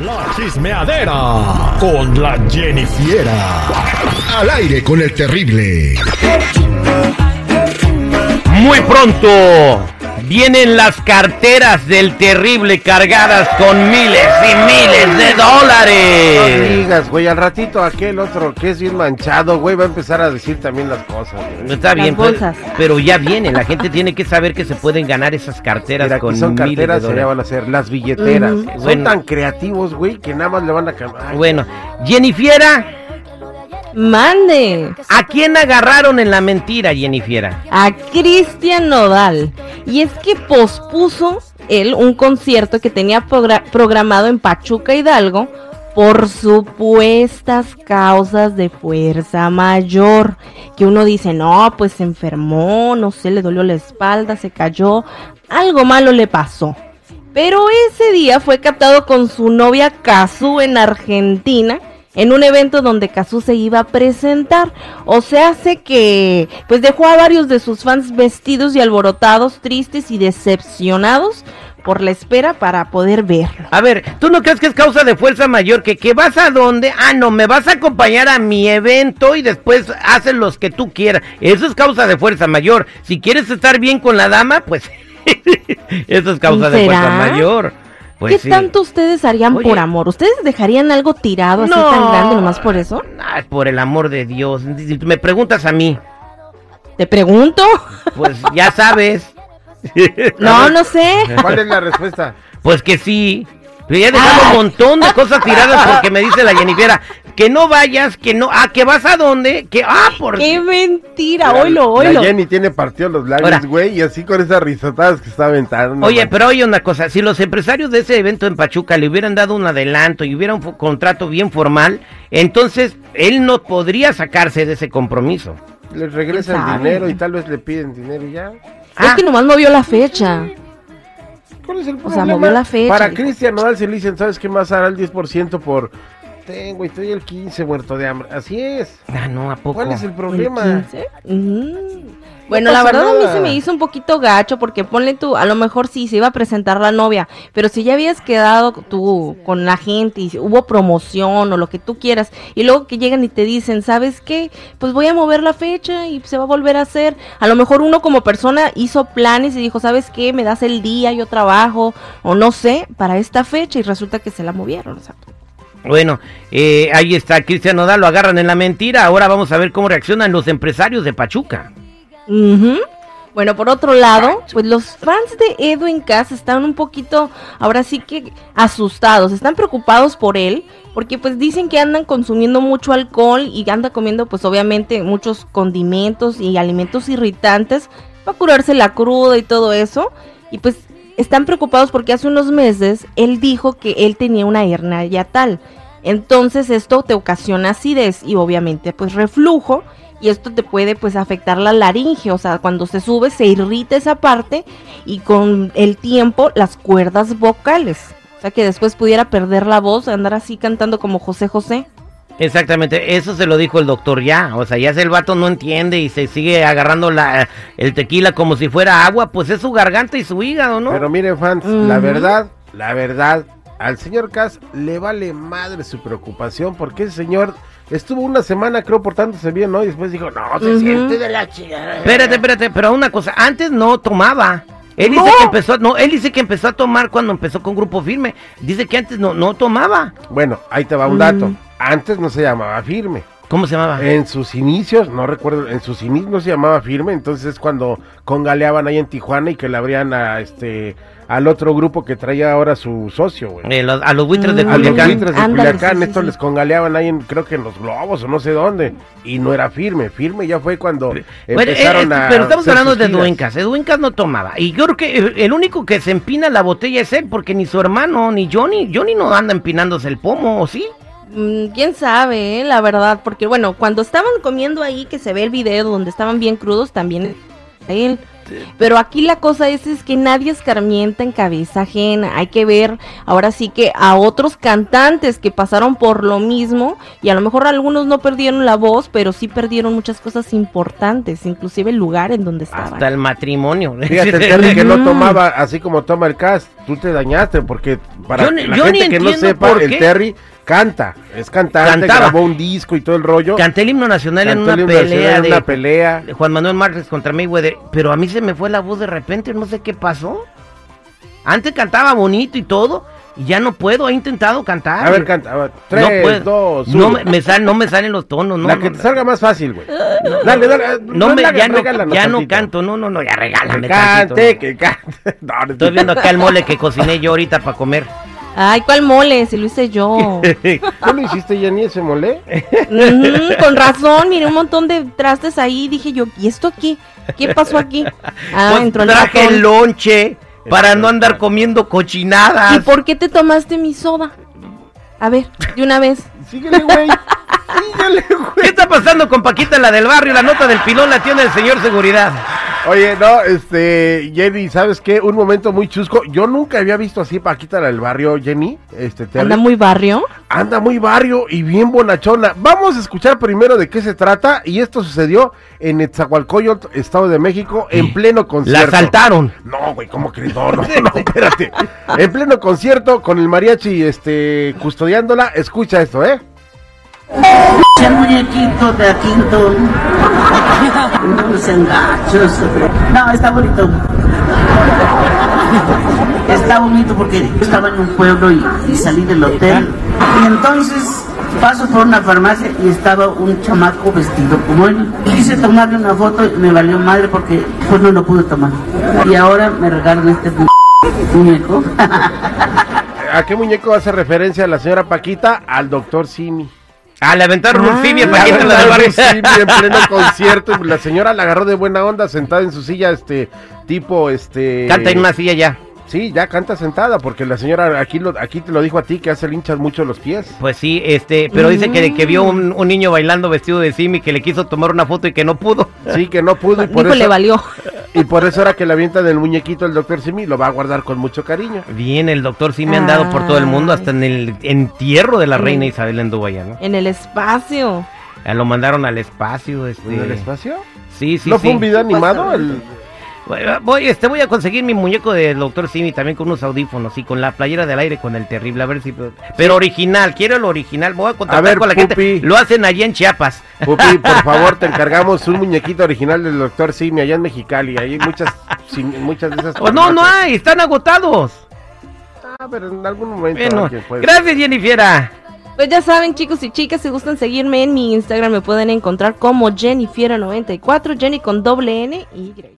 La chismeadera con la Jennifiera. Al aire con el terrible. Muy pronto vienen las carteras del terrible cargadas con miles y miles de dólares. Digas, güey, al ratito aquel otro que es bien manchado, güey, va a empezar a decir también las cosas. güey. Está bien, Las pero, ya viene, la gente tiene que saber que se pueden ganar esas carteras Mira, con son miles carteras, de van a ser las billeteras. Son Bueno. tan creativos, güey, que nada más le van a cambiar. Bueno, Jennifiera, Mande ¿a quién agarraron en la mentira, Jennifiera? a Cristian Nodal. Y es que pospuso él un concierto que tenía progra- programado en Pachuca Hidalgo por supuestas causas de fuerza mayor. Que uno dice, no, pues se enfermó, no sé, le dolió la espalda, se cayó, algo malo le pasó. Pero ese día fue captado con su novia Kazu en Argentina en un evento donde Kazu se iba a presentar. O sea, hace que pues dejó a varios de sus fans vestidos y alborotados, tristes y decepcionados por la espera para poder verlo. A ver, ¿tú no crees que es causa de fuerza mayor? ¿Que, que vas a dónde? Ah, no, me vas a acompañar a mi evento y después haces los que tú quieras. Eso es causa de fuerza mayor. Si quieres estar bien con la dama, pues eso es causa de fuerza mayor. Pues ¿Qué sí. tanto ustedes harían Oye. por amor? ¿Ustedes dejarían algo tirado así tan grande nomás por eso? Ay, por el amor de Dios. Si tú me preguntas a mí, Te pregunto. pues ya sabes. No, no sé. ¿Cuál es la respuesta? Pues que sí. Ya he dejado un montón de cosas tiradas porque me dice la Jennifer que no vayas, que no, ah, que vas a dónde, que, ah, por ¡Qué mentira! La- Oilo, La oilo. Jenny tiene partido los labios, güey, y así con esas risotadas que está aventando. Oye, pero oye una cosa, si los empresarios de ese evento en Pachuca le hubieran dado un adelanto y hubiera un contrato bien formal, entonces él no podría sacarse de ese compromiso. Les regresa ¿Quién el dinero y tal vez le piden dinero y ya. Es Ah. que nomás movió la fecha. ¿Cuál es el O sea, problema? movió la fecha, Para. Cristian Nodal se le dicen, ¿sabes qué más hará el 10% por... Tengo, estoy el 15 muerto de hambre. Así es. Ah, no, ¿a poco? ¿Cuál es el ¿El problema? 15? Ujú. Bueno, la verdad a mí se me hizo un poquito gacho porque ponle tú, a lo mejor sí se iba a presentar la novia, pero si ya habías quedado tú con la gente y hubo promoción o lo que tú quieras y luego que llegan y te dicen, ¿sabes qué? Pues voy a mover la fecha y se va a volver a hacer. A lo mejor uno como persona hizo planes y dijo, ¿sabes qué? Me das el día, yo trabajo o no sé, para esta fecha y resulta que se la movieron. o sea, Bueno, eh, ahí está, Cristian Nodal lo agarran en la mentira, ahora vamos a ver cómo reaccionan los empresarios de Pachuca. Ujú. Bueno, por otro lado, pues los fans de Edwin Cass están un poquito, ahora sí que asustados, están preocupados por él, porque pues dicen que andan consumiendo mucho alcohol y anda comiendo pues obviamente muchos condimentos y alimentos irritantes para curarse la cruda y todo eso, y pues están preocupados porque hace unos meses él dijo que él tenía una hernia yatal. Entonces esto te ocasiona acidez y obviamente pues reflujo y esto te puede pues afectar la laringe, o sea, cuando se sube se irrita esa parte y con el tiempo las cuerdas vocales. O sea, que después pudiera perder la voz, andar así cantando como José José. Exactamente, eso se lo dijo el doctor ya, o sea, ya si el vato no entiende y se sigue agarrando la, el tequila como si fuera agua, pues es su garganta y su hígado, ¿no? Pero miren, fans, la verdad, la verdad, al señor Cass le vale madre su preocupación porque ese señor estuvo una semana, creo, portándose bien, ¿no? Y después dijo, no, se siente de la chingada. Espérate, espérate, pero una cosa, antes no tomaba. Él dice que empezó, no, él dice que empezó a tomar cuando empezó con Grupo Firme. Dice que antes no, no tomaba. Bueno, ahí te va un Mm. dato. Antes no se llamaba firme. ¿Cómo se llamaba? En sus inicios, no recuerdo, en sus inicios no se llamaba firme, entonces es cuando congaleaban ahí en Tijuana y que le abrían a este al otro grupo que traía ahora su socio, güey. Eh, a los buitres de Mm. A los Culiacán. buitres de Ándale, Culiacán, sí, estos sí. les congaleaban ahí en, creo que en los globos o no sé dónde, y no era firme, firme ya fue cuando Bueno, eh, empezaron eh, a pero estamos hablando de. Duencas. Duencas no tomaba. Y yo creo que eh, el único que se empina la botella es él, porque ni su hermano, ni Johnny. Johnny no anda empinándose el pomo, ¿o sí? Mm, Quién sabe, eh, la verdad, porque bueno, cuando estaban comiendo ahí, que se ve el video donde estaban bien crudos, también él, Pero aquí la cosa es, es que nadie escarmienta en cabeza ajena. Hay que ver ahora sí que a otros cantantes que pasaron por lo mismo y a lo mejor algunos no perdieron la voz, pero sí perdieron muchas cosas importantes, inclusive el lugar en donde estaban. Hasta el matrimonio. Fíjate, el Terry que no Mm. tomaba así como toma el cast, tú te dañaste porque para Yo la yo gente que no sepa, por el. Terry canta, es cantante, Cantaba. grabó un disco y todo el rollo. Canté el himno nacional en una el himno nacional pelea en de una pelea. Juan Manuel Márquez contra Mayweather, pero a mí se me fue la voz de repente, no sé qué pasó. Antes cantaba bonito y todo, y ya no puedo, he intentado cantar. A ver, canta, a ver, no tres, puedo. dos, no me, me sal- no me salen los tonos, no. la no, que te no. salga más fácil, güey. Dale, dale. No me, ya no, ya no tantito. canto, no, no, no, ya regálame Que tantito, cante, no. que cante. No, no, Estoy viendo acá el mole que cociné yo ahorita para comer. Ay, ¿cuál mole? Si lo hice yo. ¿Tú lo hiciste, Jenny, ese mole? Con razón, miré un montón de trastes ahí. Dije yo, ¿y esto aquí? ¿Qué pasó aquí? Ah, Pues entró el traje ratón. el lonche para no andar comiendo cochinadas. ¿Y por qué te tomaste mi soda? A ver, de una vez. Síguele, güey. Síguele, ¿Qué güey. está pasando con Paquita, la del barrio? La nota del pilón la tiene el señor seguridad. Oye, no, este, Jenny, ¿sabes qué? Un momento muy chusco. Yo nunca había visto así Paquita la del barrio, Jenny. Este, Terry. Anda muy barrio. Anda muy barrio y bien bonachona. Vamos a escuchar primero de qué se trata. Y esto sucedió en Etzahualcoyot, Estado de México, en pleno La concierto. asaltaron. No, güey, ¿cómo crees? No, no, no, espérate. En pleno concierto, con el mariachi este, custodiándola. Escucha esto, ¿eh? El muñequito de Quinto. No sean gachos. No, está bonito. Está bonito porque estaba en un pueblo y, salí del hotel. Y entonces paso por una farmacia y estaba un chamaco vestido como él. Quise tomarle una foto y me valió madre porque pues no lo pude tomar. Y ahora me regalan este muñeco. ¿A qué muñeco hace referencia la señora Paquita? Al doctor Simi. Ah, le aventaron un Ah. fibia La Paquita, la del barrio. Simi en pleno concierto. La señora la agarró de buena onda sentada en su silla, este, tipo, este... Canta en una silla ya. Sí, ya canta sentada, porque la señora aquí, lo, aquí te lo dijo a ti, que hace le hinchas mucho los pies. Pues sí, este, pero dice que, que vio un, un niño bailando vestido de Simi que le quiso tomar una foto y que no pudo. Sí, que no pudo y por le eso... valió. Y por eso ahora que le avientan el muñequito el doctor Simi, lo va a guardar con mucho cariño. Bien, el doctor Simi ha andado por todo el mundo, hasta en el entierro de la reina Isabel anduvo allá, ¿no? En el espacio. Ya lo mandaron al espacio, este. ¿En el espacio? Sí, sí, ¿No sí. fue un video animado? El... Voy, este, voy a conseguir mi muñeco del doctor Simi también con unos audífonos y con la playera del aire con el terrible, a ver si... Pero original, quiero el original, voy a contactar ver, con la Pupi. gente. Lo hacen allá en Chiapas. Pupi, por favor, te encargamos un muñequito original del doctor Simi allá en Mexicali. Hay muchas, muchas de esas. Pues no, no farmacias. hay, están agotados. Ah, pero en algún momento Bueno, gracias Jennifer. Pues ya saben, chicos y chicas, si gustan seguirme en mi Instagram, me pueden encontrar como Jennifiera94, Jenny con doble N y Y.